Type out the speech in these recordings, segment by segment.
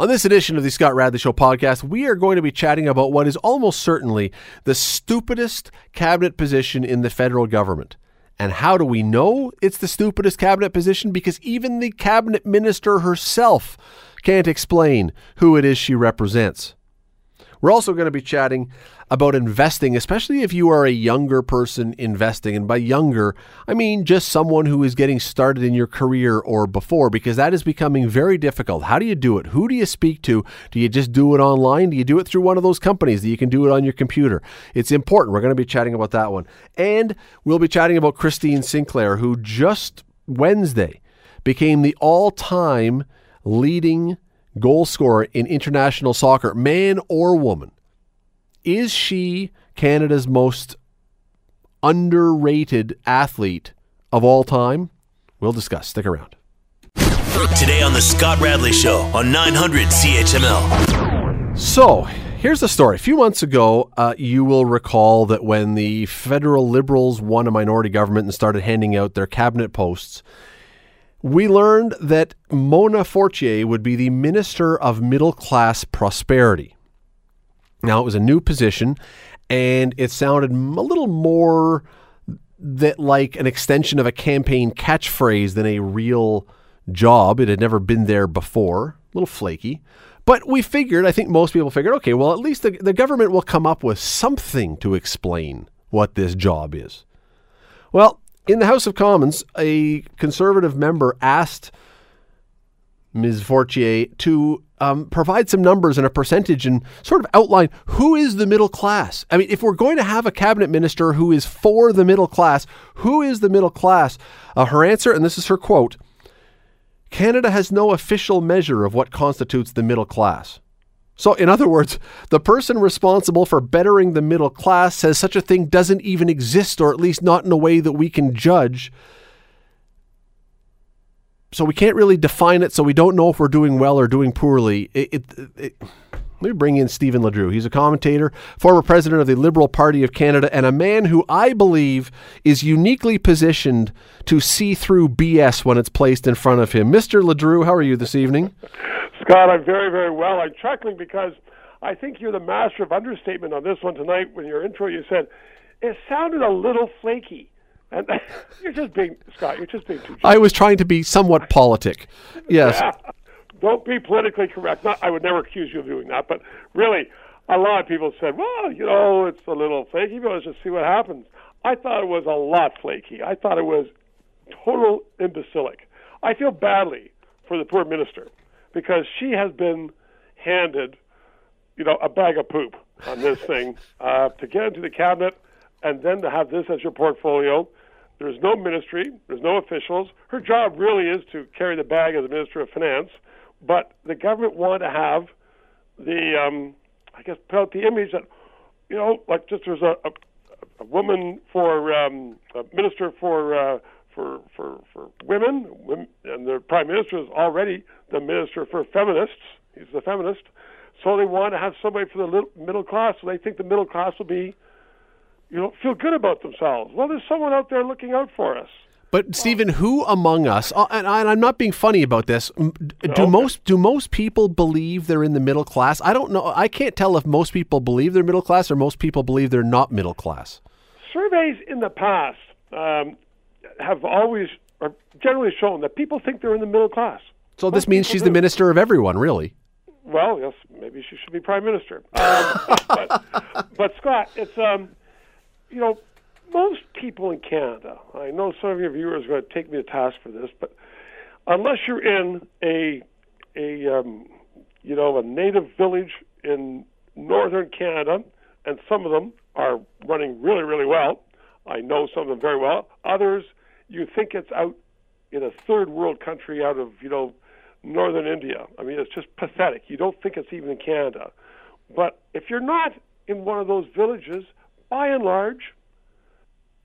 On this edition of the Scott Radley Show podcast, we are going to be chatting about what is almost certainly the stupidest cabinet position in the federal government. And how do we know it's the stupidest cabinet position? Because even the cabinet minister herself can't explain who it is she represents. We're also going to be chatting about investing, especially if you are a younger person investing. And by younger, I mean just someone who is getting started in your career or before, because that is becoming very difficult. How do you do it? Who do you speak to? Do you just do it online? Do you do it through one of those companies that you can do it on your computer? It's important. We're going to be chatting about that one. And we'll be chatting about Christine Sinclair, who just Wednesday became the all time leading goal scorer in international soccer, man or woman. Is she Canada's most underrated athlete of all time? We'll discuss. Stick around. Today on The Scott Radley Show on 900 CHML. So, here's the story. A few months ago, uh, you will recall that when the federal Liberals won a minority government and started handing out their cabinet posts, we learned that Mona Fortier would be the Minister of Middle Class Prosperity. Now, it was a new position, and it sounded a little more that like an extension of a campaign catchphrase than a real job. It had never been there before. A little flaky. But we figured, I think most people figured, okay, well, at least the, the government will come up with something to explain what this job is. Well, in the House of Commons, a conservative member asked Ms. Fortier to um, provide some numbers and a percentage and sort of outline who is the middle class. I mean, if we're going to have a cabinet minister who is for the middle class, who is the middle class? Uh, her answer, and this is her quote Canada has no official measure of what constitutes the middle class. So, in other words, the person responsible for bettering the middle class says such a thing doesn't even exist, or at least not in a way that we can judge. So, we can't really define it, so we don't know if we're doing well or doing poorly. It, it, it, let me bring in Stephen LeDrew. He's a commentator, former president of the Liberal Party of Canada, and a man who I believe is uniquely positioned to see through BS when it's placed in front of him. Mr. LeDrew, how are you this evening? Scott, I'm very, very well. I'm chuckling because I think you're the master of understatement on this one tonight. When your intro, you said it sounded a little flaky. And you're just being Scott. You're just being too. I was trying to be somewhat politic. Yes. Yeah. Don't be politically correct. Not, I would never accuse you of doing that, but really, a lot of people said, "Well, you know, it's a little flaky, but let's just see what happens." I thought it was a lot flaky. I thought it was total imbecilic. I feel badly for the poor minister because she has been handed, you know, a bag of poop on this thing uh, to get into the cabinet and then to have this as your portfolio. There's no ministry, there's no officials. Her job really is to carry the bag as a minister of finance, but the government wanted to have the, um, I guess, put out the image that, you know, like just there's a, a, a woman for um, a minister for. Uh, for, for, for women, and the prime minister is already the minister for feminists. He's the feminist. So they want to have somebody for the middle class. So they think the middle class will be, you know, feel good about themselves. Well, there's someone out there looking out for us. But Stephen, who among us? Uh, and I'm not being funny about this. Do most do most people believe they're in the middle class? I don't know. I can't tell if most people believe they're middle class or most people believe they're not middle class. Surveys in the past um, have always or generally shown that people think they're in the middle class. So Most this means she's do. the minister of everyone, really. Well, yes, maybe she should be prime minister. Um, but, but Scott, it's um, you know, most people in Canada. I know some of your viewers are going to take me to task for this, but unless you're in a a um, you know a native village in northern Canada, and some of them are running really really well. I know some of them very well. Others you think it's out in a third world country out of, you know, northern India. I mean, it's just pathetic. You don't think it's even in Canada. But if you're not in one of those villages, by and large,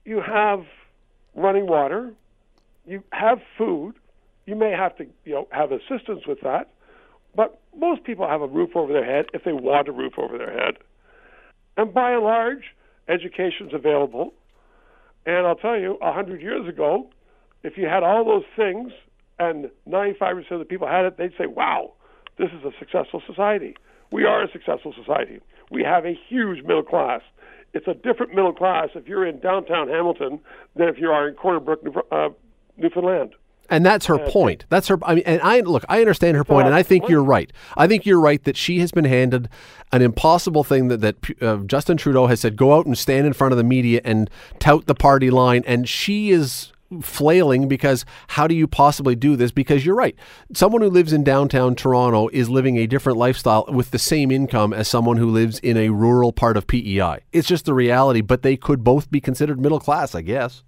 you have running water, you have food, you may have to, you know, have assistance with that, but most people have a roof over their head if they want a roof over their head. And by and large, education's available. And I'll tell you, a hundred years ago, if you had all those things and 95% of the people had it, they'd say, "Wow, this is a successful society. We are a successful society. We have a huge middle class. It's a different middle class if you're in downtown Hamilton than if you are in Corner Brook, uh, Newfoundland. And that's her point. That's her. I mean, and I look. I understand her point, and I think you're right. I think you're right that she has been handed an impossible thing that that uh, Justin Trudeau has said: go out and stand in front of the media and tout the party line, and she is flailing because how do you possibly do this? Because you're right. Someone who lives in downtown Toronto is living a different lifestyle with the same income as someone who lives in a rural part of PEI. It's just the reality, but they could both be considered middle class, I guess.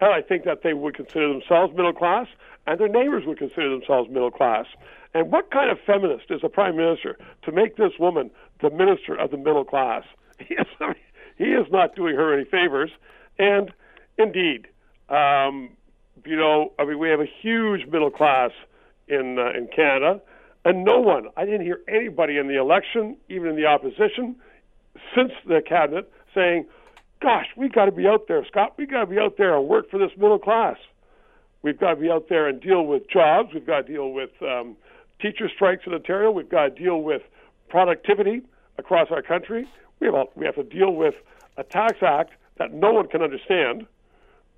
And I think that they would consider themselves middle class, and their neighbors would consider themselves middle class. And what kind of feminist is a prime minister to make this woman the minister of the middle class? He is, I mean, he is not doing her any favors. And indeed, um, you know, I mean, we have a huge middle class in uh, in Canada, and no one, I didn't hear anybody in the election, even in the opposition, since the cabinet, saying, gosh, we've got to be out there, Scott. We've got to be out there and work for this middle class. We've got to be out there and deal with jobs. We've got to deal with um, teacher strikes in Ontario. We've got to deal with productivity across our country. We have, a, we have to deal with a tax act that no one can understand,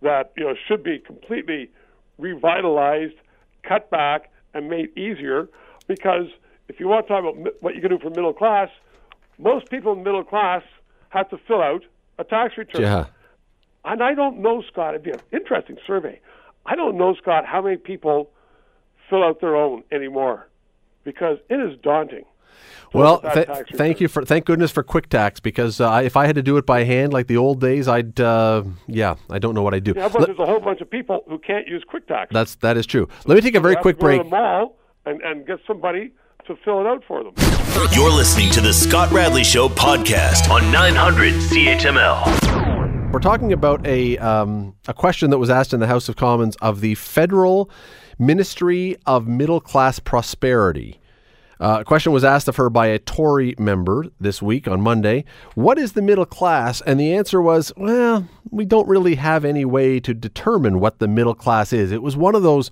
that you know should be completely revitalized, cut back, and made easier. Because if you want to talk about what you can do for middle class, most people in middle class have to fill out a tax return. Yeah. And I don't know, Scott, it'd be an interesting survey. I don't know, Scott, how many people fill out their own anymore because it is daunting. Well, th- thank you for thank goodness for QuickTax because uh, if I had to do it by hand like the old days, I'd uh, yeah, I don't know what I'd do. Yeah, but Let, there's a whole bunch of people who can't use quick tax. That's that is true. Let me take a very quick break. And, and get somebody to fill it out for them. You're listening to the Scott Radley Show podcast on 900 CHML. We're talking about a um, a question that was asked in the House of Commons of the federal Ministry of Middle Class Prosperity. Uh, a question was asked of her by a Tory member this week on Monday. What is the middle class? And the answer was, well, we don't really have any way to determine what the middle class is. It was one of those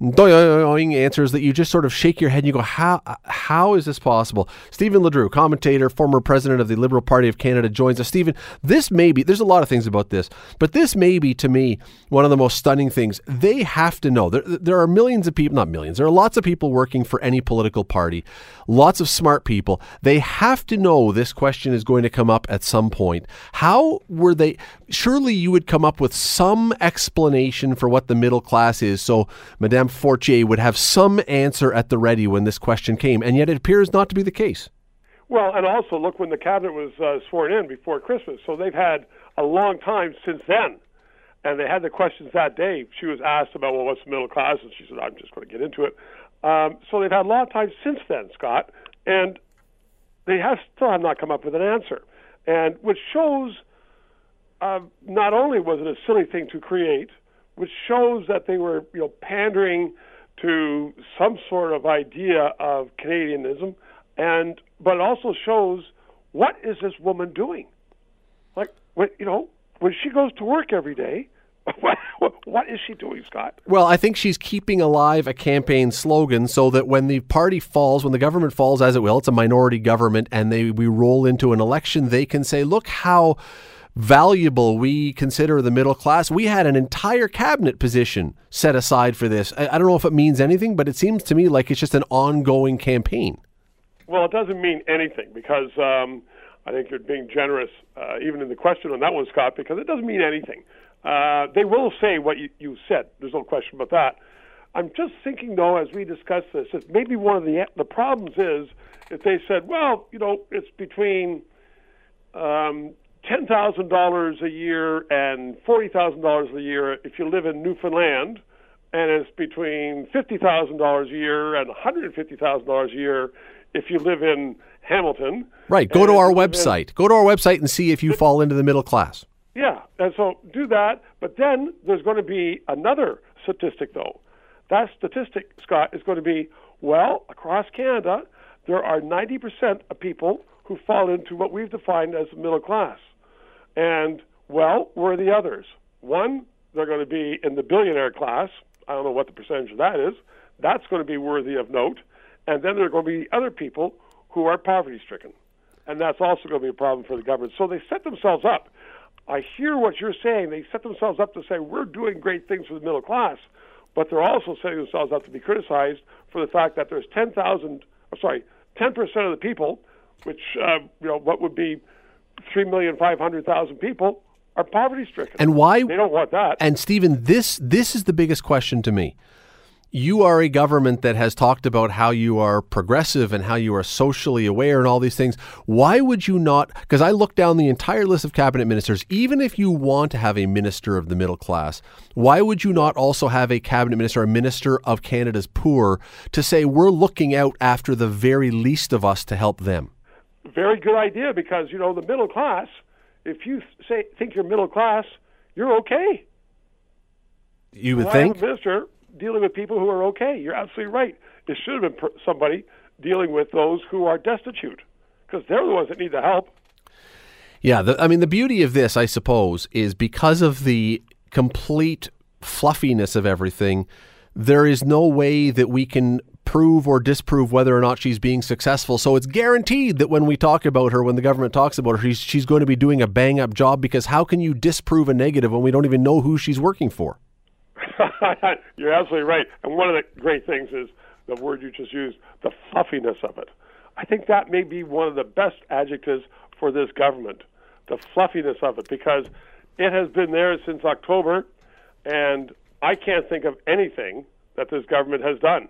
answers that you just sort of shake your head and you go, how how is this possible? Stephen LeDrew, commentator, former president of the Liberal Party of Canada, joins us. Stephen, this may be, there's a lot of things about this, but this may be to me one of the most stunning things. They have to know. There, there are millions of people, not millions, there are lots of people working for any political party, lots of smart people. They have to know this question is going to come up at some point. How were they? Surely you would come up with some explanation for what the middle class is. So, Madame Fortier would have some answer at the ready when this question came, and yet it appears not to be the case. Well, and also look when the cabinet was uh, sworn in before Christmas, so they've had a long time since then, and they had the questions that day. She was asked about well, what's the middle class, and she said, "I'm just going to get into it." Um, so they've had a lot of time since then, Scott, and they have still have not come up with an answer, and which shows uh, not only was it a silly thing to create, which shows that they were, you know, pandering to some sort of idea of Canadianism, and but also shows what is this woman doing? Like, when, you know, when she goes to work every day, what, what is she doing, Scott? Well, I think she's keeping alive a campaign slogan so that when the party falls, when the government falls, as it will, it's a minority government, and they we roll into an election, they can say, "Look how." Valuable we consider the middle class. We had an entire cabinet position set aside for this. I, I, don't know if it means anything, but it seems to me like it's just an ongoing campaign. Well, it doesn't mean anything because um, I think you're being generous, uh, even in the question on that one, Scott, because it doesn't mean anything. Uh, they will say what you, you said. There's no question about that. I'm just thinking, though, as we discuss this, that maybe one of the the problems is if they said, well, you know, it's between um, ten thousand dollars a year and forty thousand dollars a year if you live in Newfoundland, and it's between fifty thousand dollars a year and one hundred fifty thousand dollars a year if you live in Hamilton. Right. Go to our website. In, Go to our website and see if you fall into the middle class. Yeah, and so do that. But then there's going to be another statistic, though. That statistic, Scott, is going to be well across Canada. There are 90% of people who fall into what we've defined as the middle class. And, well, where are the others? One, they're going to be in the billionaire class. I don't know what the percentage of that is. That's going to be worthy of note. and then there are going to be other people who are poverty stricken, and that's also going to be a problem for the government. So they set themselves up. I hear what you're saying. They set themselves up to say we're doing great things for the middle class, but they're also setting themselves up to be criticized for the fact that there's 10,000, sorry, 10% of the people, which uh, you know what would be 3,500,000 people, are poverty stricken. And why they don't want that? And Stephen, this this is the biggest question to me. You are a government that has talked about how you are progressive and how you are socially aware and all these things. Why would you not? Because I look down the entire list of cabinet ministers, even if you want to have a minister of the middle class, why would you not also have a cabinet minister, a minister of Canada's poor, to say we're looking out after the very least of us to help them? Very good idea because, you know, the middle class, if you say think you're middle class, you're okay. You would Why think? a minister dealing with people who are okay. You're absolutely right. It should have been somebody dealing with those who are destitute because they're the ones that need the help. Yeah, the, I mean, the beauty of this, I suppose, is because of the complete fluffiness of everything, there is no way that we can prove or disprove whether or not she's being successful. So it's guaranteed that when we talk about her, when the government talks about her, she's, she's going to be doing a bang up job because how can you disprove a negative when we don't even know who she's working for? You're absolutely right. And one of the great things is the word you just used, the fluffiness of it. I think that may be one of the best adjectives for this government, the fluffiness of it, because it has been there since October, and I can't think of anything that this government has done.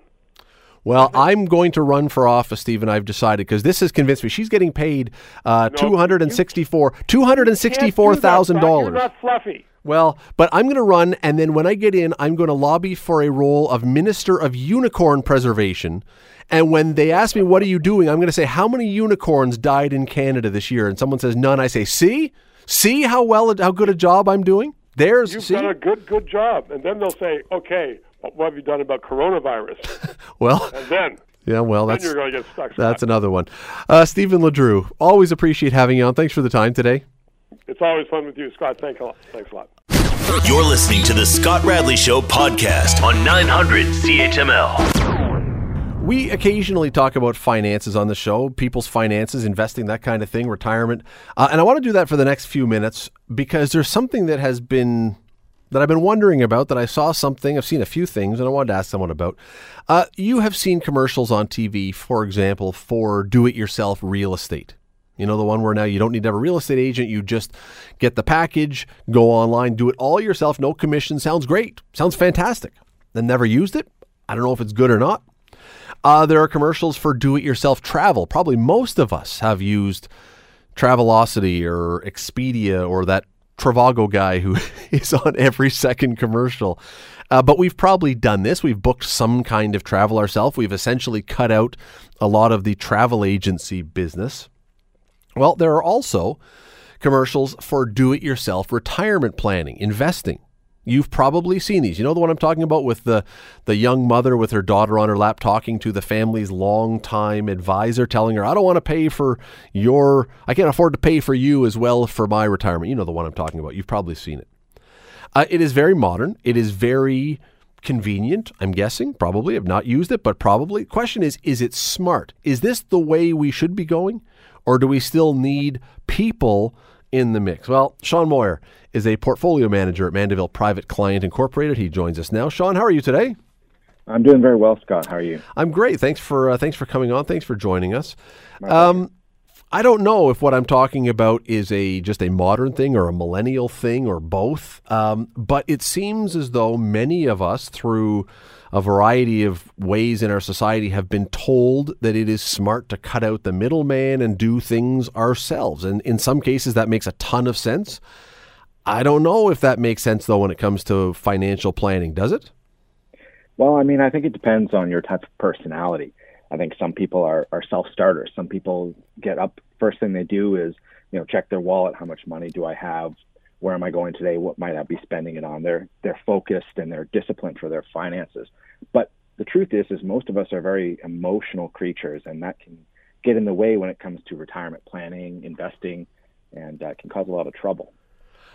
Well, I'm going to run for office, Stephen. I've decided because this has convinced me. She's getting paid uh, No, two hundred and sixty-four two hundred and Can't do that, sixty-four thousand dollars. not fluffy. Well, but I'm going to run, and then when I get in, I'm going to lobby for a role of Minister of Unicorn Preservation. And when they ask me, What are you doing? I'm going to say, How many unicorns died in Canada this year? And someone says, None. I say, See? See how well, how good a job I'm doing? There's, You've see? done a good, good job. And then they'll say, okay, what have you done about coronavirus? well, And then, yeah, well, then that's, you're going to get stuck. that's Scott. another one. Uh, Stephen LeDrew, always appreciate having you on. Thanks for the time today. It's always fun with you, Scott. Thanks a lot. Thanks a lot. You're listening to the Scott Radley Show podcast on 900 CHML. We occasionally talk about finances on the show, people's finances, investing, that kind of thing, retirement. Uh, and I want to do that for the next few minutes because there's something that has been that I've been wondering about that I saw something, I've seen a few things and I wanted to ask someone about. Uh, you have seen commercials on TV, for example, for do it yourself real estate. You know, the one where now you don't need to have a real estate agent. You just get the package, go online, do it all yourself, no commission. Sounds great. Sounds fantastic. Then never used it. I don't know if it's good or not. Uh, there are commercials for do it yourself travel. Probably most of us have used Travelocity or Expedia or that Trivago guy who is on every second commercial. Uh, but we've probably done this. We've booked some kind of travel ourselves. We've essentially cut out a lot of the travel agency business. Well, there are also commercials for do it yourself retirement planning, investing. You've probably seen these. You know the one I'm talking about with the, the young mother with her daughter on her lap talking to the family's longtime advisor, telling her, I don't want to pay for your, I can't afford to pay for you as well for my retirement. You know the one I'm talking about. You've probably seen it. Uh, it is very modern. It is very convenient, I'm guessing. Probably. I've not used it, but probably. Question is, is it smart? Is this the way we should be going? Or do we still need people in the mix? Well, Sean Moyer is a portfolio manager at Mandeville Private Client Incorporated. He joins us now. Sean, how are you today? I'm doing very well, Scott. How are you? I'm great. Thanks for uh, thanks for coming on. Thanks for joining us. Um, I don't know if what I'm talking about is a just a modern thing or a millennial thing or both, um, but it seems as though many of us, through a variety of ways in our society, have been told that it is smart to cut out the middleman and do things ourselves. And in some cases, that makes a ton of sense. I don't know if that makes sense though when it comes to financial planning. Does it? Well, I mean, I think it depends on your type of personality. I think some people are, are self starters. Some people get up, first thing they do is, you know, check their wallet. How much money do I have? Where am I going today? What might I be spending it on? They're they're focused and they're disciplined for their finances. But the truth is, is most of us are very emotional creatures, and that can get in the way when it comes to retirement planning, investing, and uh, can cause a lot of trouble.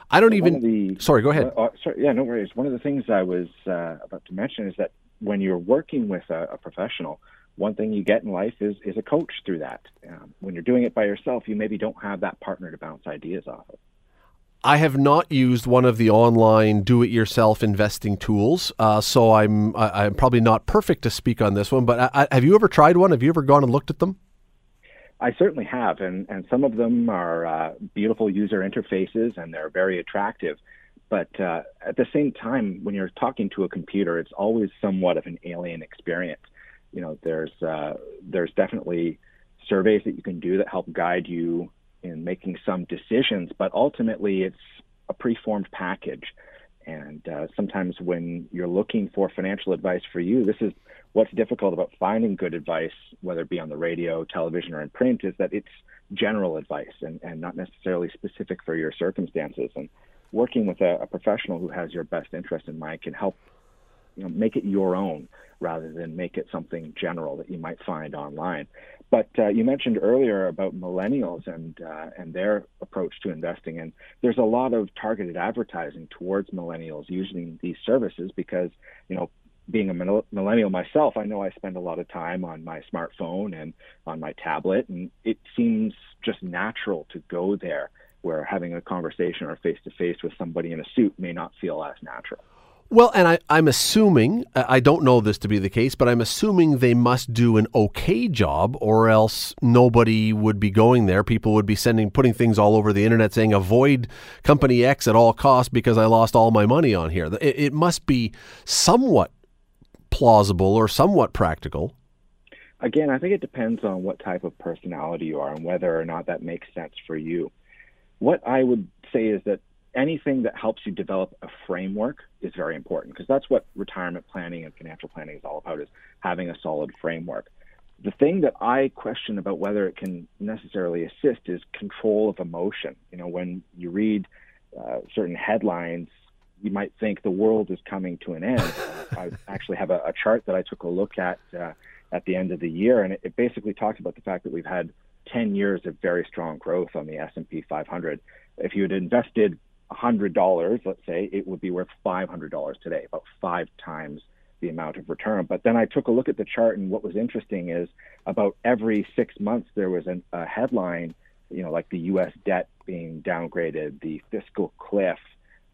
I don't even. the- sorry, go ahead. Uh, uh, sorry, yeah, no worries. One of the things I was uh, about to mention is that when you're working with a, a professional, one thing you get in life is is a coach through that. Um, when you're doing it by yourself, you maybe don't have that partner to bounce ideas off of. I have not used one of the online do-it-yourself investing tools, uh, so I'm I, am probably not perfect to speak on this one. But I, I, have you ever tried one? Have you ever gone and looked at them? I certainly have, and and some of them are uh, beautiful user interfaces and they're very attractive. But uh, at the same time, when you're talking to a computer, it's always somewhat of an alien experience. You know, there's uh, there's definitely surveys that you can do that help guide you in making some decisions, but ultimately it's a preformed package. And uh, sometimes when you're looking for financial advice for you, this is what's difficult about finding good advice, whether it be on the radio, television, or in print, is that it's general advice and, and not necessarily specific for your circumstances. And working with a, a professional who has your best interest in mind can help you know, make it your own rather than make it something general that you might find online. But uh, you mentioned earlier about millennials and uh, and their approach to investing, and there's a lot of targeted advertising towards millennials using these services because you know. Being a millennial myself, I know I spend a lot of time on my smartphone and on my tablet, and it seems just natural to go there where having a conversation or face to face with somebody in a suit may not feel as natural. Well, and I, I'm assuming, uh, I don't know this to be the case, but I'm assuming they must do an okay job or else nobody would be going there. People would be sending, putting things all over the internet saying, avoid company X at all costs because I lost all my money on here. It, it must be somewhat plausible or somewhat practical. Again, I think it depends on what type of personality you are and whether or not that makes sense for you. What I would say is that anything that helps you develop a framework is very important because that's what retirement planning and financial planning is all about is having a solid framework. The thing that i question about whether it can necessarily assist is control of emotion. You know when you read uh, certain headlines you might think the world is coming to an end. I actually have a, a, chart that i took a look at uh, at the end of the year and it, it basically talks about the fact that we've had 10 years of very strong growth on the S&P 500 if you had invested $100, let's say, it would be worth $500 today, about five times the amount of return. But then I took a look at the chart, and what was interesting is about every six months there was an, a headline, you know, like the U.S. debt being downgraded, the fiscal cliff,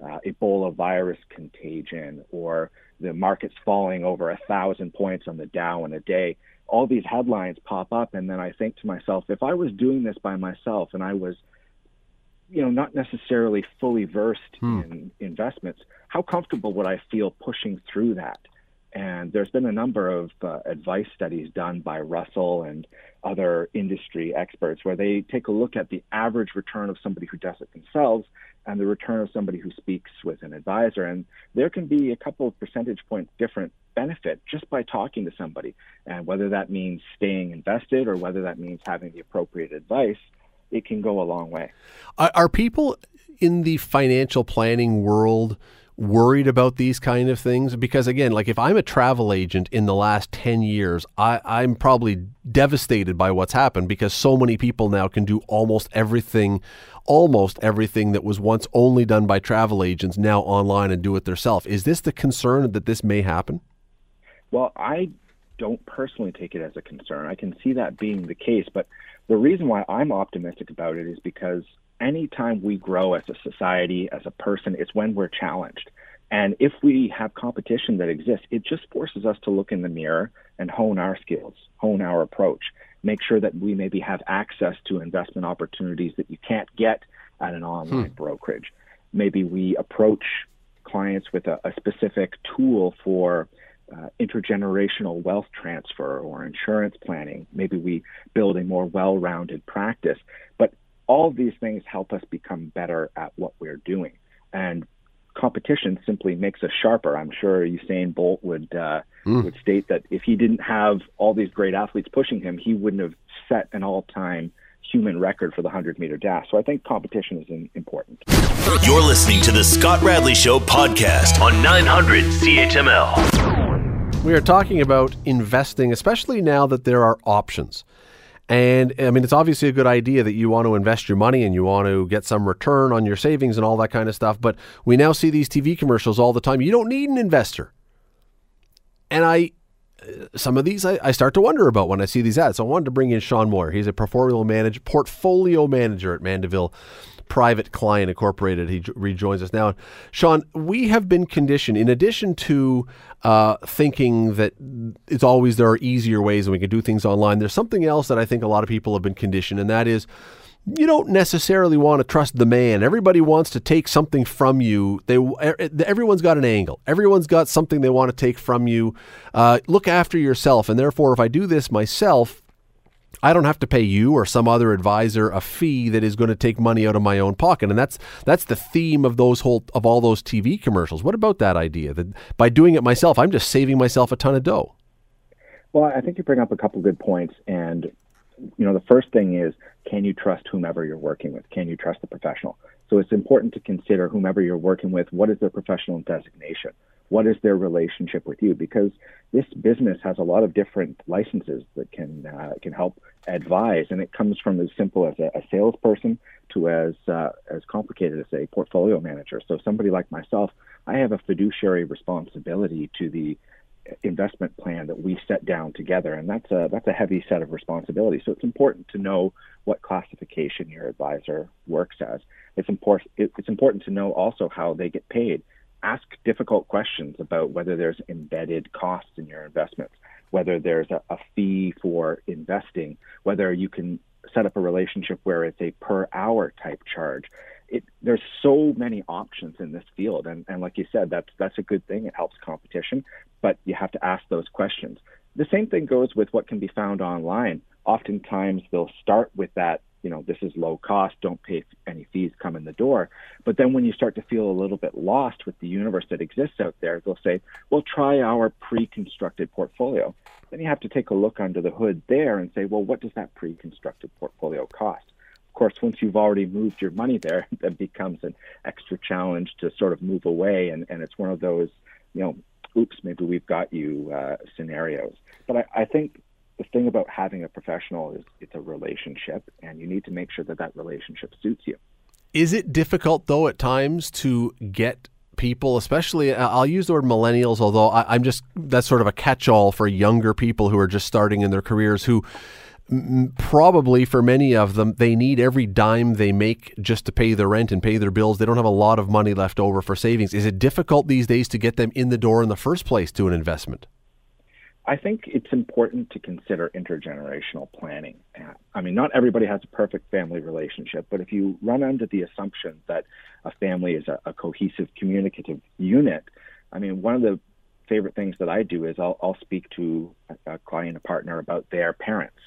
uh, Ebola virus contagion, or the markets falling over a thousand points on the Dow in a day. All these headlines pop up, and then I think to myself, if I was doing this by myself and I was you know, not necessarily fully versed hmm. in investments, how comfortable would I feel pushing through that? And there's been a number of uh, advice studies done by Russell and other industry experts where they take a look at the average return of somebody who does it themselves and the return of somebody who speaks with an advisor. And there can be a couple of percentage point different benefit just by talking to somebody. And whether that means staying invested or whether that means having the appropriate advice, it can go a long way. Are, are people in the financial planning world worried about these kind of things? Because again, like if I'm a travel agent in the last 10 years, I, I'm probably devastated by what's happened because so many people now can do almost everything, almost everything that was once only done by travel agents now online and do it themselves. Is this the concern that this may happen? Well, I don't personally take it as a concern. I can see that being the case, but the reason why I'm optimistic about it is because anytime we grow as a society, as a person, it's when we're challenged. And if we have competition that exists, it just forces us to look in the mirror and hone our skills, hone our approach, make sure that we maybe have access to investment opportunities that you can't get at an online hmm. brokerage. Maybe we approach clients with a, a specific tool for uh, intergenerational wealth transfer or insurance planning. Maybe we build a more well rounded practice. But all of these things help us become better at what we're doing. And competition simply makes us sharper. I'm sure Usain Bolt would uh, mm. would state that if he didn't have all these great athletes pushing him, he wouldn't have set an all time human record for the 100 meter dash. So I think competition is important. You're listening to the Scott Radley Show podcast on 900 CHML. We are talking about investing, especially now that there are options. And I mean, it's obviously a good idea that you want to invest your money and you want to get some return on your savings and all that kind of stuff. But we now see these TV commercials all the time. You don't need an investor. And I, some of these I, I, start to wonder about when I see these ads. So I wanted to bring in Sean Moyer. He's a portfolio manager, portfolio manager at Mandeville Private Client Incorporated. He rejoins us now. Sean, we have been conditioned, in addition to uh, thinking that it's always there are easier ways and we can do things online, there's something else that I think a lot of people have been conditioned, and that is you don't necessarily want to trust the man. Everybody wants to take something from you. They everyone's got an angle. Everyone's got something they want to take from you. Uh, look after yourself, and therefore, if I do this myself, I don't have to pay you or some other advisor a fee that is going to take money out of my own pocket. And that's that's the theme of those whole of all those TV commercials. What about that idea that by doing it myself, I'm just saving myself a ton of dough? Well, I think you bring up a couple good points and you know, the first thing is can you trust whomever you're working with? Can you trust the professional? So it's important to consider whomever you're working with, what is their professional designation? what is their relationship with you? Because this business has a lot of different licenses that can uh, can help advise, and it comes from as simple as a, a salesperson to as uh, as complicated as a portfolio manager. So somebody like myself, I have a fiduciary responsibility to the investment plan that we set down together, and that's a that's a heavy set of responsibilities. So it's important to know what classification your advisor works as. It's important it's important to know also how they get paid ask difficult questions about whether there's embedded costs in your investments, whether there's a, a, fee for investing, whether you can set up a relationship where it's a per hour type charge. It, there's so many options in this field, and, and like you said, that's that's a good thing. It helps competition, but you have to ask those questions. The same thing goes with what can be found online. Oftentimes, they'll start with that you know, this is low cost, don't pay any fees, come in the door. But then when you start to feel a little bit lost with the universe that exists out there, they'll say, well, try our pre constructed portfolio. Then you have to take a look under the hood there and say, well, what does that pre constructed portfolio cost? Of course, once you've already moved your money there, that becomes an extra challenge to sort of move away. And, and it's one of those, you know, oops, maybe we've got you uh, scenarios. But I, I think the thing about having a professional is it's a relationship, and you need to make sure that that relationship suits you. Is it difficult though at times to get people, especially I'll use the word millennials, although I, am just that's sort of a catch-all for younger people who are just starting in their careers who probably for many of them they need every dime they make just to pay their rent and pay their bills. They don't have a lot of money left over for savings. Is it difficult these days to get them in the door in the first place to an investment? I think it's important to consider intergenerational planning. I mean, not everybody has a perfect family relationship, but if you run under the assumption that a family is a, a cohesive, communicative unit, I mean, one of the favorite things that I do is I'll, I'll speak to a, a client, a partner about their parents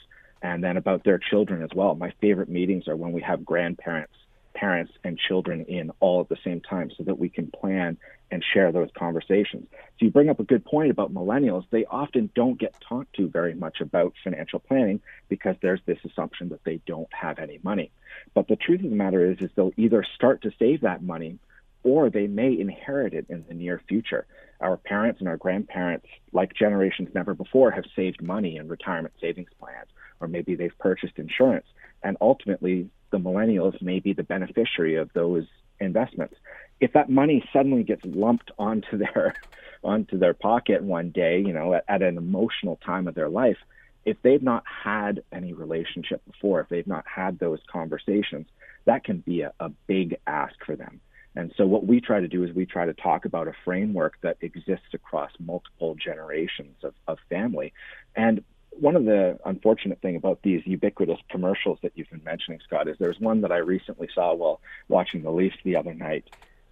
and then about their children as well. My favorite meetings are when we have grandparents parents and children in all at the same time so that we can plan and share those conversations. So you bring up a good point about millennials. They often don't get talked to very much about financial planning because there's this assumption that they don't have any money. But the truth of the matter is, is they'll either start to save that money or they may inherit it in the near future. Our parents and our grandparents, like generations never before, have saved money in retirement savings plans, or maybe they've purchased insurance. And ultimately, the millennials may be the beneficiary of those investments. If that money suddenly gets lumped onto their onto their pocket one day, you know, at, at an emotional time of their life, if they've not had any relationship before, if they've not had those conversations, that can be a, a big ask for them. And so what we try to do is we try to talk about a framework that exists across multiple generations of, of family. And one of the unfortunate thing about these ubiquitous commercials that you've been mentioning, Scott, is there's one that I recently saw while watching the Leafs the other night,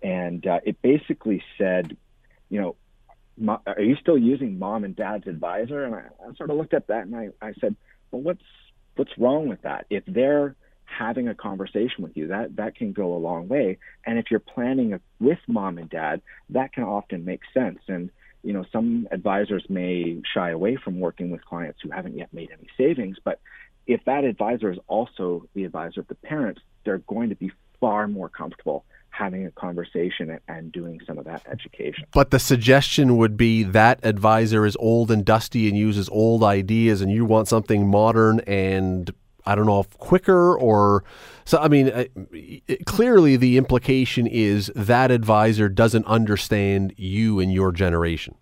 and uh, it basically said, you know, are you still using mom and dad's advisor? And I, I sort of looked at that and I, I said, well, what's what's wrong with that? If they're having a conversation with you, that that can go a long way. And if you're planning with mom and dad, that can often make sense. And you know, some advisors may shy away from working with clients who haven't yet made any savings, but if that advisor is also the advisor of the parents, they're going to be far more comfortable having a conversation and doing some of that education. But the suggestion would be that advisor is old and dusty and uses old ideas, and you want something modern and I don't know if quicker or so. I mean, it, clearly the implication is that advisor doesn't understand you and your generation.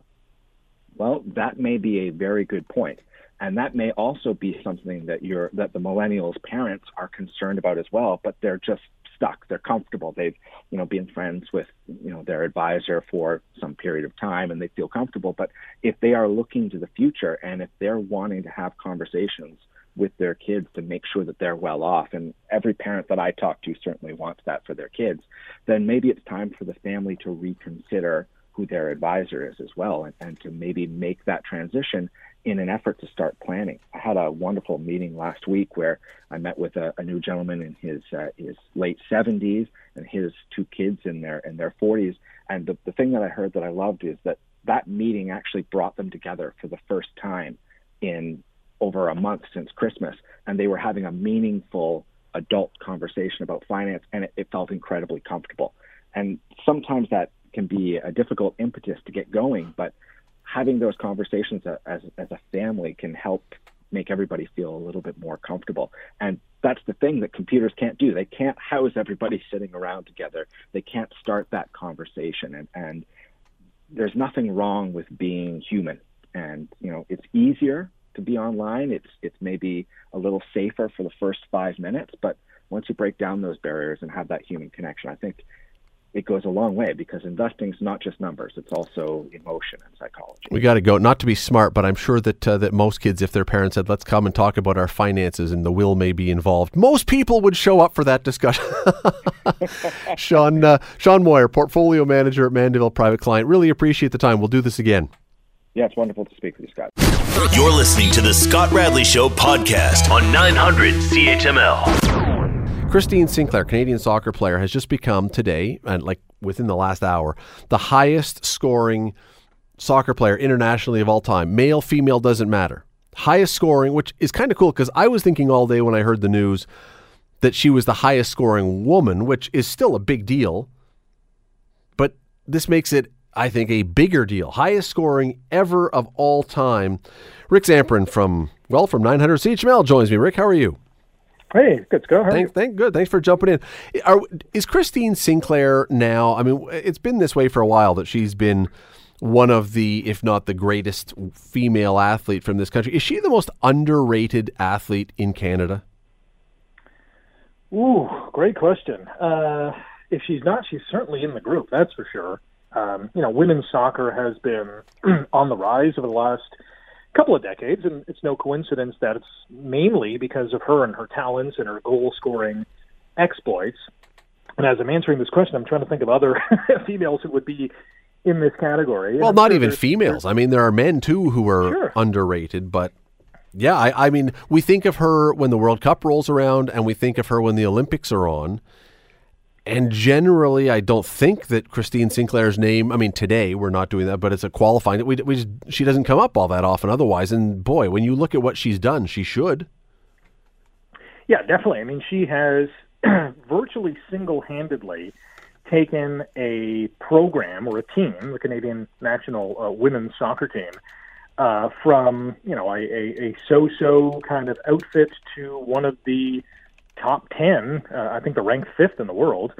Well, that may be a very good point. And that may also be something that you're that the millennials parents are concerned about as well, but they're just stuck. They're comfortable. They've, you know, been friends with, you know, their advisor for some period of time and they feel comfortable. But if they are looking to the future and if they're wanting to have conversations with their kids to make sure that they're well off, and every parent that I talk to certainly wants that for their kids, then maybe it's time for the family to reconsider who their advisor is as well and, and to maybe make that transition in an effort to start planning. I had a wonderful meeting last week where I met with a, a new gentleman in his uh, his late 70s and his two kids in their in their 40s. And the, the thing that I heard that I loved is that that meeting actually brought them together for the first time in over a month since Christmas, and they were having a meaningful adult conversation about finance, and it, it felt incredibly comfortable. And sometimes that can be a difficult impetus to get going, but having those conversations as, as a family can help make everybody feel a little bit more comfortable. And that's the thing that computers can't do. They can't house everybody sitting around together. They can't start that conversation. And, and there's nothing wrong with being human. And, you know, it's easier to be online. It's, it's maybe a little safer for the first five minutes, but once you break down those barriers and have that human connection, I think it goes a long way because investing is not just numbers; it's also emotion and psychology. We got to go. Not to be smart, but I'm sure that uh, that most kids, if their parents said, "Let's come and talk about our finances," and the will may be involved, most people would show up for that discussion. Sean uh, Sean Moyer, portfolio manager at Mandeville Private Client. Really appreciate the time. We'll do this again. Yeah, it's wonderful to speak with you, Scott. You're listening to the Scott Radley Show podcast on 900 CHML. Christine Sinclair, Canadian soccer player, has just become today, and like within the last hour, the highest scoring soccer player internationally of all time. Male, female, doesn't matter. Highest scoring, which is kind of cool because I was thinking all day when I heard the news that she was the highest scoring woman, which is still a big deal. But this makes it, I think, a bigger deal. Highest scoring ever of all time. Rick Zamperin from, well, from 900 CHML joins me. Rick, how are you? Hey, good to go. How thank, thank, good. Thanks for jumping in. Are, is Christine Sinclair now? I mean, it's been this way for a while that she's been one of the, if not the greatest female athlete from this country. Is she the most underrated athlete in Canada? Ooh, great question. Uh, if she's not, she's certainly in the group. That's for sure. Um, you know, women's soccer has been on the rise over the last couple of decades, and it's no coincidence that it's mainly because of her and her talents and her goal scoring exploits. And as I'm answering this question, I'm trying to think of other females who would be in this category. Well, not sure even females. I mean, there are men too who are sure. underrated, but yeah, I, I mean, we think of her when the World Cup rolls around, and we think of her when the Olympics are on. And generally, I don't think that Christine Sinclair's name. I mean, today we're not doing that, but it's a qualifying. We, we just, she doesn't come up all that often otherwise. And boy, when you look at what she's done, she should. Yeah, definitely. I mean, she has virtually single-handedly taken a program or a team, the Canadian national uh, women's soccer team, uh, from you know a, a, a so-so kind of outfit to one of the top 10. Uh, I think they're ranked fifth in the world.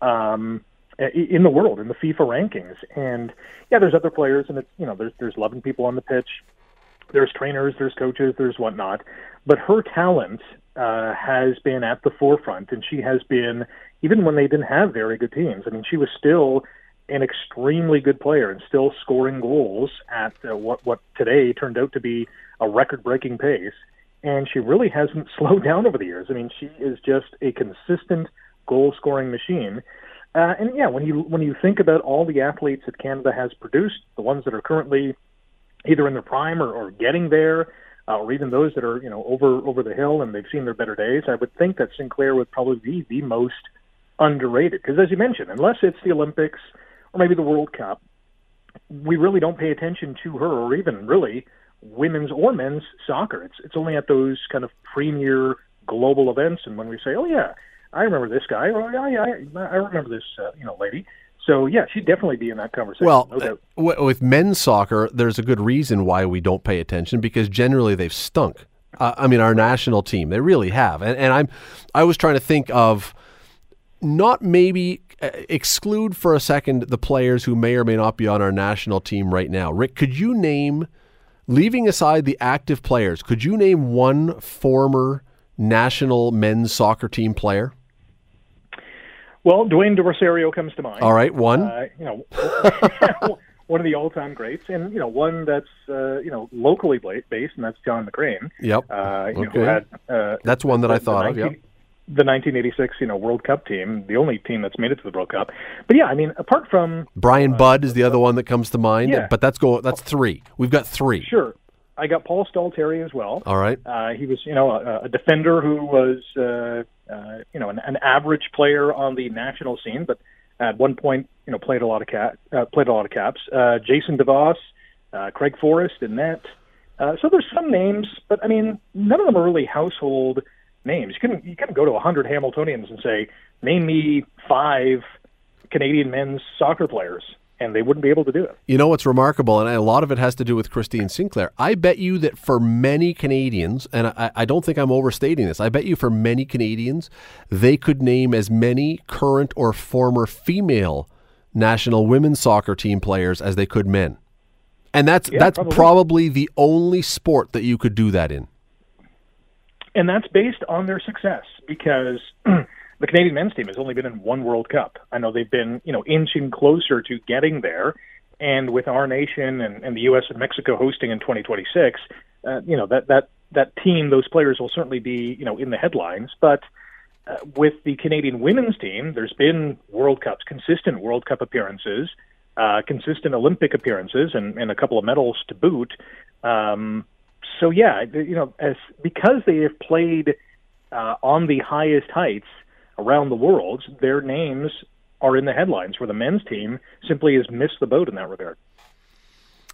Um, in the world in the FIFA rankings, and yeah, there's other players, and it's you know there's there's 11 people on the pitch, there's trainers, there's coaches, there's whatnot, but her talent uh, has been at the forefront, and she has been even when they didn't have very good teams. I mean, she was still an extremely good player and still scoring goals at uh, what what today turned out to be a record-breaking pace and she really hasn't slowed down over the years. I mean, she is just a consistent goal scoring machine. Uh, and yeah, when you when you think about all the athletes that Canada has produced, the ones that are currently either in their prime or, or getting there, uh, or even those that are you know over over the hill and they've seen their better days, I would think that Sinclair would probably be the most underrated. Because as you mentioned, unless it's the Olympics or maybe the World Cup, we really don't pay attention to her, or even really women's or men's soccer. It's it's only at those kind of premier global events, and when we say, "Oh yeah, I remember this guy," or "Yeah, yeah, I, I remember this uh, you know lady." So yeah, she'd definitely be in that conversation. Well, no uh, with men's soccer, there's a good reason why we don't pay attention because generally they've stunk. Uh, I mean, our national team, they really have. And, and I'm, I was trying to think of not maybe uh, exclude for a second the players who may or may not be on our national team right now. Rick, could you name, leaving aside the active players, could you name one former national men's soccer team player? Well, Dwayne De Rosario comes to mind. All right, one. Uh, you know, one of the all-time greats, and you know, one that's uh, you know locally based, and that's John McCrane. Yep. Uh, you know, Okay. who had, uh, That's one that I thought of. Yep. The 1986, you know, World Cup team, the only team that's made it to the World Cup. But yeah, I mean, apart from Brian Budd is the other one that comes to mind. Yeah. But that's go. That's three. We've got three. sure, I got Paul Stalteri as well. All right. Uh, he was, you know, a, a defender who was, uh, uh, you know, an, an average player on the national scene, but at one point, you know, played a lot of cap, uh, played a lot of caps. Uh, Jason DeVos, uh, Craig Forrest, and net. Uh, so there's some names, but I mean, none of them are really household names. You couldn't you couldn't go to a hundred Hamiltonians and say, name me five Canadian men's soccer players, and they wouldn't be able to do it. You know what's remarkable, and a lot of it has to do with Christine Sinclair. I bet you that for many Canadians, and I, I don't think I'm overstating this, I bet you for many Canadians, they could name as many current or former female national women's soccer team players as they could men. And that's Yeah, that's probably. probably the only sport that you could do that in. And that's based on their success because the Canadian men's team has only been in one World Cup. I know they've been, you know, inching closer to getting there, and with our nation and, and the U.S. and Mexico hosting in 2026, uh, you know that that that team, those players will certainly be, you know, in the headlines. But uh, with the Canadian women's team, there's been World Cups, consistent World Cup appearances, uh, consistent Olympic appearances, and, and a couple of medals to boot. Um, so yeah, you know, as because they have played uh, on the highest heights around the world, their names are in the headlines. Where the men's team simply has missed the boat in that regard.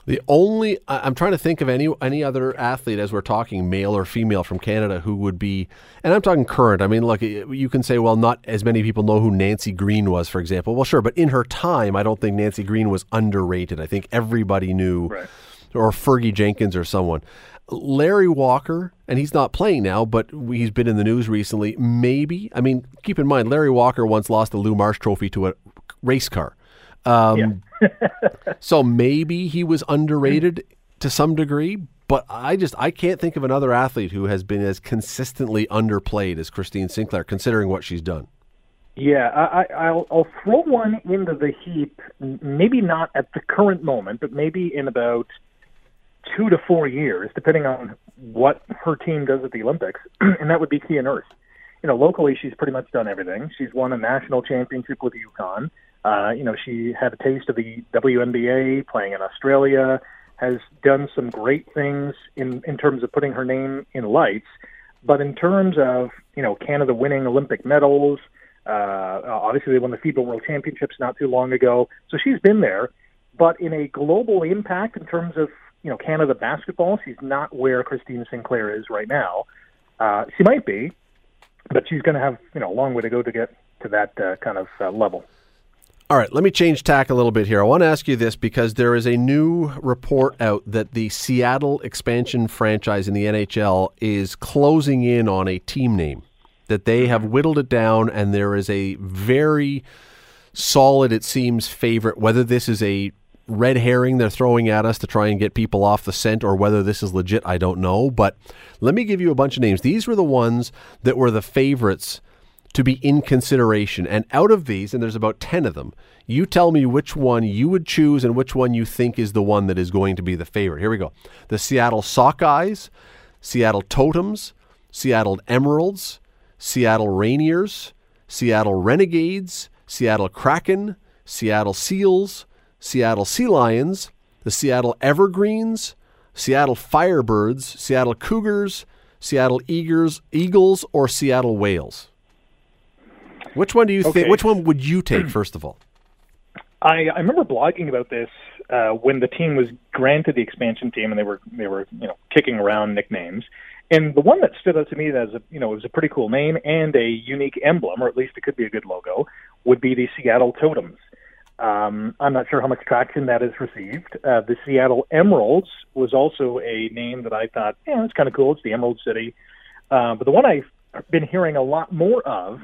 The only I'm trying to think of any any other athlete as we're talking, male or female from Canada, who would be, and I'm talking current. I mean, look, you can say, well, not as many people know who Nancy Greene was, for example. Well, sure, but in her time, I don't think Nancy Greene was underrated. I think everybody knew, Right. or Fergie Jenkins or someone. Larry Walker, and he's not playing now, but he's been in the news recently. Maybe, I mean, keep in mind, Larry Walker once lost the Lou Marsh Trophy to a race car. Um, so maybe he was underrated to some degree, but I just I can't think of another athlete who has been as consistently underplayed as Christine Sinclair, considering what she's done. Yeah, I, I, I'll, I'll throw one into the heap. Maybe not at the current moment, but maybe in about two to four years, depending on what her team does at the Olympics, and that would be Kia Nurse. You know, locally, she's pretty much done everything. She's won a national championship with UConn. Uh, you know, she had a taste of the WNBA, playing in Australia. Has done some great things in in terms of putting her name in lights. But in terms of you know Canada winning Olympic medals, uh, obviously they won the FIBA World Championships not too long ago, so she's been there. But in a global impact in terms of you know Canada basketball, she's not where Christine Sinclair is right now. Uh, she might be, but she's going to have you know a long way to go to get to that uh, kind of uh, level. All right, let me change tack a little bit here. I want to ask you this because there is a new report out that the Seattle expansion franchise in the NHL is closing in on a team name. That they have whittled it down, and there is a very solid, it seems, favorite. Whether this is a red herring they're throwing at us to try and get people off the scent, or whether this is legit, I don't know. But let me give you a bunch of names. These were the ones that were the favorites to be in consideration. And out of these, and there's about 10 of them, you tell me which one you would choose and which one you think is the one that is going to be the favorite. Here we go. The Seattle Sockeyes, Seattle Totems, Seattle Emeralds, Seattle Rainiers, Seattle Renegades, Seattle Kraken, Seattle Seals, Seattle Sea Lions, the Seattle Evergreens, Seattle Firebirds, Seattle Cougars, Seattle Eagles, Eagles, or Seattle Whales. Which one do you think? Which one would you take first of all? I, I remember blogging about this uh, when the team was granted the expansion team, and they were they were you know kicking around nicknames. And the one that stood out to me as a you know it was a pretty cool name and a unique emblem, or at least it could be a good logo, would be the Seattle Totems. Um, I'm not sure how much traction that has received. Uh, the Seattle Emeralds was also a name that I thought, yeah, that's kind of cool. It's the Emerald City. Uh, but the one I've been hearing a lot more of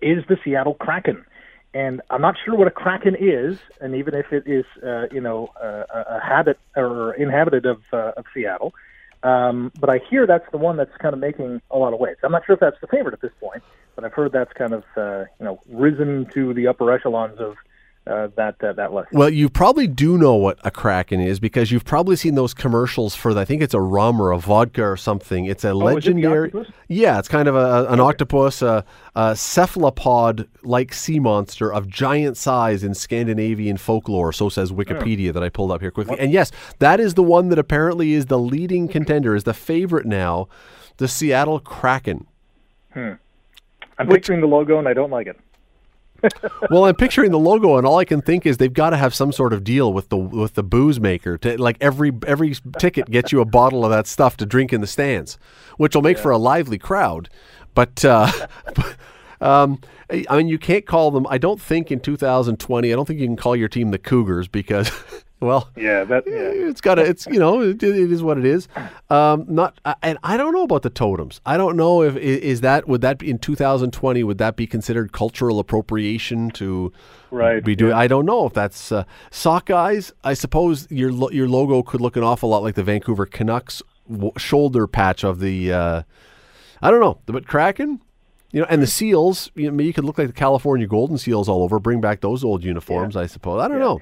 is the Seattle Kraken. And I'm not sure what a kraken is, and even if it is, uh, you know, uh, a habit or inhabited of uh, of Seattle, um, but I hear that's the one that's kind of making a lot of waves. I'm not sure if that's the favorite at this point, but I've heard that's kind of uh, you know risen to the upper echelons of uh, that uh, that list. Well, you probably do know what a kraken is because you've probably seen those commercials for. I think it's a rum or a vodka or something. It's a Oh, is it the legendary. yeah, it's kind of a, an octopus, a, a cephalopod-like sea monster of giant size in Scandinavian folklore. So says Wikipedia that I pulled up here quickly. And yes, that is the one that apparently is the leading contender, is the favorite now, the Seattle Kraken. Hmm. I'm picturing the logo and I don't like it. well, I'm picturing the logo, and all I can think is they've got to have some sort of deal with the with the booze maker. To, like every every ticket gets you a bottle of that stuff to drink in the stands, which will make for a lively crowd. But, uh, but, um, I mean, you can't call them. I don't think in 2020. I don't think you can call your team the Cougars because, well, Yeah, that. Yeah. it's got to. It's you know, it, it is what it is. Um, not, I- and I don't know about the totems. I don't know if is that would that be in 2020 would that be considered cultural appropriation to Right, be doing? I don't know if that's uh, Sockeyes. I suppose your lo- your logo could look an awful lot like the Vancouver Canucks w- shoulder patch of the. Uh, I don't know, but Kraken. You know, and the seals. You know, you could look like the California Golden Seals all over. Bring back those old uniforms, I suppose. I don't know.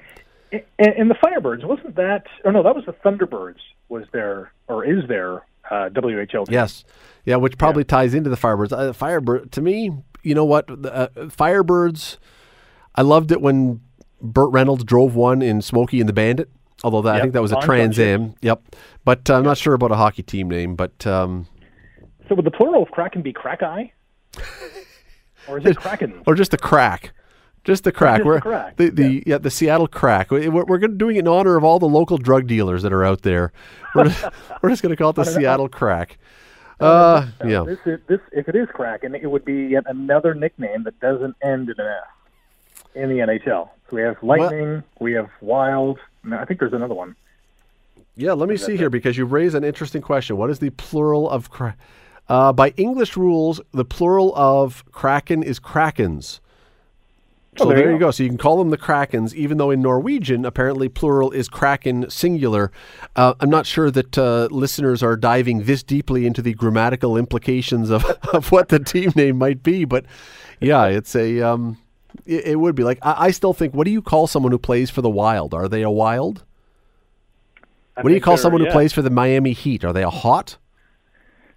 And, and the Firebirds wasn't that? Oh no, that was the Thunderbirds. Was there or is there uh, WHL? Yes, yeah, which probably ties into the Firebirds. Uh, Firebird to me, you know what? The, uh, Firebirds. I loved it when Burt Reynolds drove one in Smokey and the Bandit. Although that, I think that was a Trans Am. Yep, but uh, I'm not sure about a hockey team name. But um, So would the plural of Kraken be Crackeye? or is it Kraken? or just the crack. Just the crack. just the we're, crack, The, the yeah. the Seattle crack. We- We're, we're gonna, doing it in honor of all the local drug dealers that are out there. We're just, we're just going to call it the Seattle crack. Uh, yeah. This, is, this, if it is Kraken, it would be yet another nickname that doesn't end in an S in the NHL. So we have Lightning, we have Wild. No, I think there's another one. Yeah, let me see here because you raise an interesting question. What is the plural of crack? uh, by English rules? The plural of kraken is krakens. So Oh, there there, you go. go. So you can call them the krakens, even though in Norwegian apparently plural is kraken singular. Uh, I'm not sure that uh, listeners are diving this deeply into the grammatical implications of, of what the team name might be, but yeah, it's a. Um, it, it would be like I, I still think. What do you call someone who plays for the Wild? Are they a Wild? I What do you call someone who plays for the Miami Heat? Are they a hot?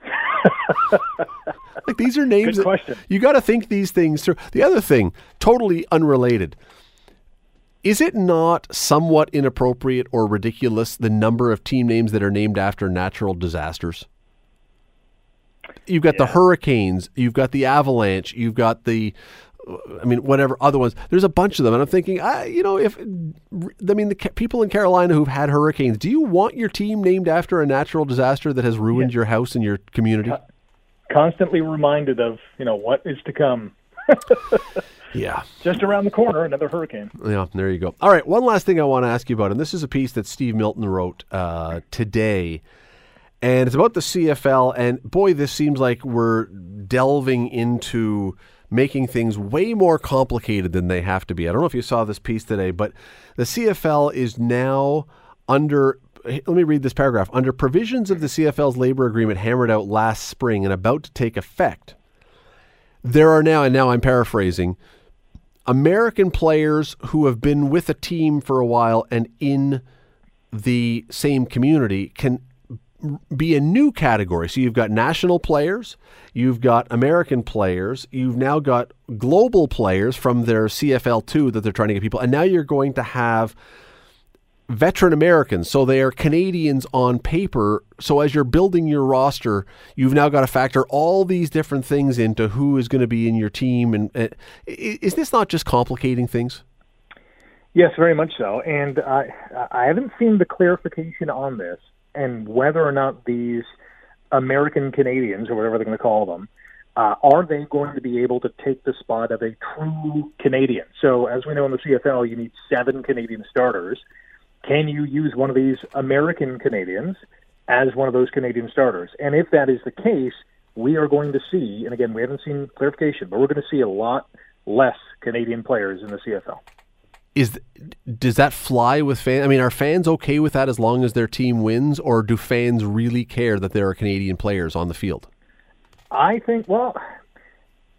like these are names. Good that- question. You got to think these things through. The other thing, totally unrelated. Is it not somewhat inappropriate or ridiculous the number of team names that are named after natural disasters? You've got the hurricanes, you've got the avalanche, you've got the I mean, whatever other ones. There's a bunch of them, and I'm thinking, I, you know, if I mean the people in Carolina who've had hurricanes, do you want your team named after a natural disaster that has ruined your house and your community? Constantly reminded of you know what is to come. Yeah, Just around the corner, another hurricane. yeah. There you go. All right, one last thing I want to ask you about, and this is a piece that Steve Milton wrote uh, today, and it's about the CFL. And boy, this seems like we're delving into making things way more complicated than they have to be. I don't know if you saw this piece today, but the CFL is now under. Let me read this paragraph. Under provisions of the CFL's labor agreement hammered out last spring and about to take effect, there are now, and now I'm paraphrasing, American players who have been with a team for a while and in the same community can be a new category. So you've got national players, you've got American players, you've now got global players from their CFL2 that they're trying to get people, and now you're going to have veteran Americans. So they are Canadians on paper. So as you're building your roster, you've now got to factor all these different things into who is going to be in your team. And is this not just complicating things? Yes, very much so. And I I haven't seen the clarification on this and whether or not these American Canadians or whatever they're going to call them uh, are they going to be able to take the spot of a true Canadian? So as we know in the CFL, you need seven Canadian starters. Can you use one of these American Canadians as one of those Canadian starters? And if that is the case, we are going to see, and again, we haven't seen clarification, but we're going to see a lot less Canadian players in the CFL. Is does that fly with fans? I mean, are fans okay with that as long as their team wins, or do fans really care that there are Canadian players on the field? I think, well,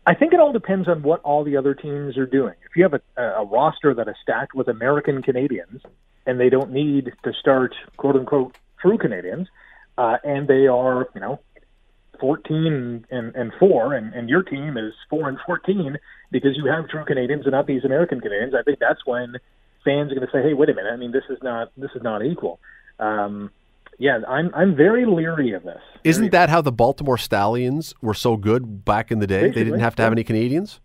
I think it all depends on what all the other teams are doing. If you have a, a roster that is stacked with American Canadians and they don't need to start quote unquote true Canadians, uh, and they are, you know, 14 and, and 4, and, and your team is 4 and 14 because you have true Canadians and not these American Canadians, I think that's when fans are going to say, hey, wait a minute, I mean, this is not, this is not equal. Um, yeah, I'm I'm very leery of this. Isn't that how the Baltimore Stallions were so good back in the day? Basically, they didn't have to have any Canadians.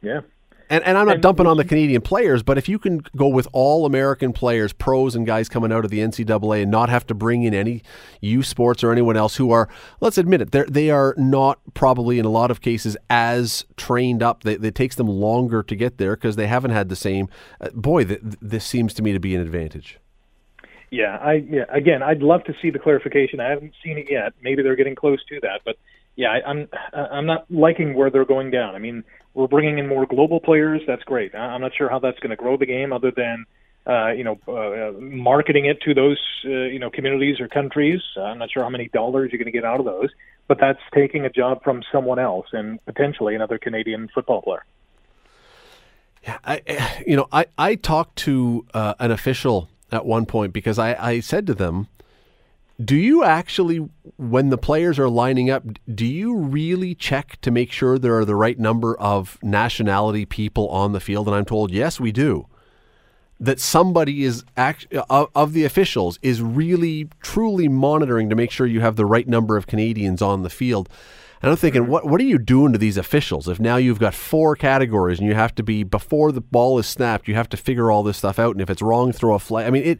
Yeah. And and I'm not And dumping on the Canadian players, but if you can go with all American players, pros and guys coming out of the NCAA, and not have to bring in any U Sports or anyone else who are, let's admit it, they they are not probably in a lot of cases as trained up. They, it takes them longer to get there because they haven't had the same. Uh, boy, th- this seems to me to be an advantage. Yeah, I yeah. Again, I'd love to see the clarification. I haven't seen it yet. Maybe they're getting close to that, but yeah, I, I'm I'm not liking where they're going down. I mean, we're bringing in more global players. That's great. I'm not sure how that's going to grow the game, other than uh, you know uh, marketing it to those uh, you know communities or countries. I'm not sure how many dollars you're going to get out of those, but that's taking a job from someone else and potentially another Canadian football player. Yeah, I, I- you know, I, I talked to uh, an official at one point because I, I said to them, do you actually, when the players are lining up, do you really check to make sure there are the right number of nationality people on the field? And I'm told, yes, we do. That somebody is act, of, of the officials is really truly monitoring to make sure you have the right number of Canadians on the field. And I'm thinking, what what are you doing to these officials? If now you've got four categories and you have to be before the ball is snapped, you have to figure all this stuff out. And if it's wrong, throw a flag. I mean, it,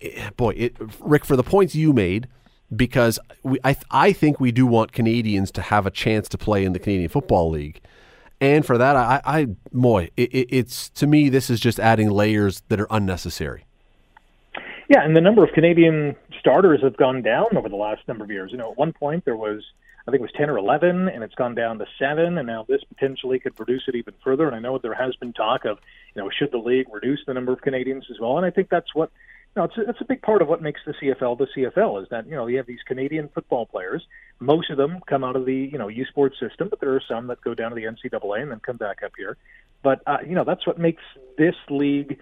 it boy, it, Rick, for the points you made, because we, I I think we do want Canadians to have a chance to play in the Canadian Football League. And for that, I, I boy, it, it's to me, this is just adding layers that are unnecessary. Yeah, and the number of Canadian starters have gone down over the last number of years. You know, at one point there was, I think it was 10 or 11, and it's gone down to seven, and now this potentially could reduce it even further. And I know there has been talk of, you know, should the league reduce the number of Canadians as well? And I think that's what, know, it's a, it's a big part of what makes the CFL the CFL is that, you know, you have these Canadian football players. Most of them come out of the, you know, U Sports system, but there are some that go down to the NCAA and then come back up here. But, uh, you know, that's what makes this league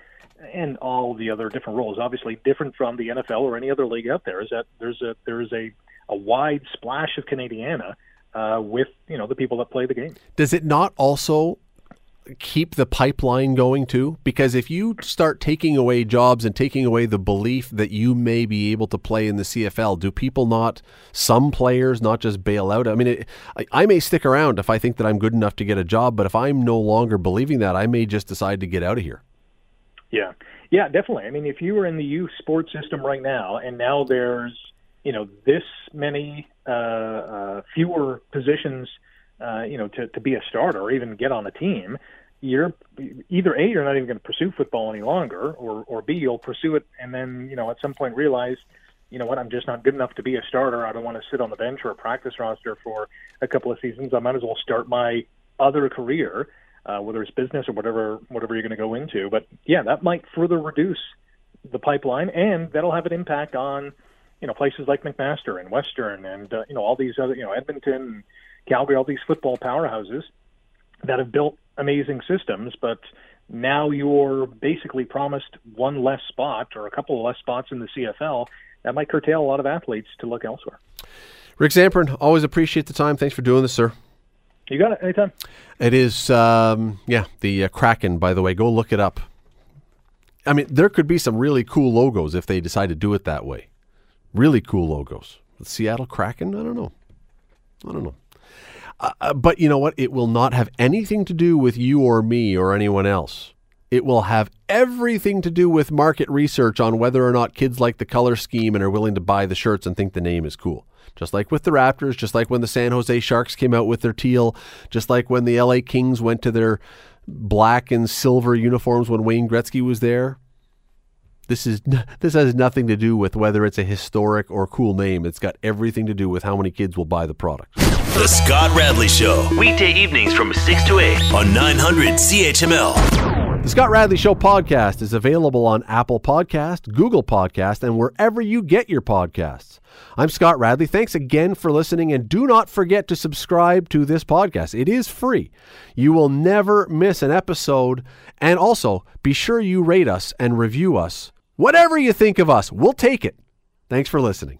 and all the other different roles, obviously different from the NFL or any other league out there, is that there's a there is a, a wide splash of Canadiana uh, with you know the people that play the game. Does it not also keep the pipeline going too? Because if you start taking away jobs and taking away the belief that you may be able to play in the CFL, do people not, some players, not just bail out? I mean, it, I, I may stick around if I think that I'm good enough to get a job, but if I'm no longer believing that, I may just decide to get out of here. Yeah, yeah, definitely. I mean, if you were in the U Sports system right now, and now there's you know this many uh, uh, fewer positions, uh, you know, to to be a starter or even get on a team, you're either a you're not even going to pursue football any longer, or or b you'll pursue it and then you know at some point realize. You know what? I'm just not good enough to be a starter. I don't want to sit on the bench or a practice roster for a couple of seasons. I might as well start my other career uh, whether it's business or whatever whatever you're going to go into. But yeah, that might further reduce the pipeline, and that'll have an impact on you know places like McMaster and Western and uh, you know all these other you know Edmonton, Calgary, all these football powerhouses that have built amazing systems, but now you're basically promised one less spot or a couple of less spots in the CFL. That might curtail a lot of athletes to look elsewhere. Rick Zamperin, always appreciate the time. Thanks for doing this, sir. You got it anytime. It is, um, yeah, the uh, Kraken, by the way. Go look it up. I mean, there could be some really cool logos if they decide to do it that way. Really cool logos. The Seattle Kraken? I don't know. I don't know. Uh, uh, but you know what? It will not have anything to do with you or me or anyone else. It will have everything to do with market research on whether or not kids like the color scheme and are willing to buy the shirts and think the name is cool. Just like with the Raptors, just like when the San Jose Sharks came out with their teal, just like when the LA Kings went to their black and silver uniforms when Wayne Gretzky was there. This is this has nothing to do with whether it's a historic or cool name. It's got everything to do with how many kids will buy the product. The Scott Radley Show. Weekday evenings from 6 to 8 on 900 CHML. The Scott Radley Show podcast is available on Apple Podcast, Google Podcast, and wherever you get your podcasts. I'm Scott Radley. Thanks again for listening, and do not forget to subscribe to this podcast. It is free. You will never miss an episode. And also, be sure you rate us and review us. Whatever you think of us, we'll take it. Thanks for listening.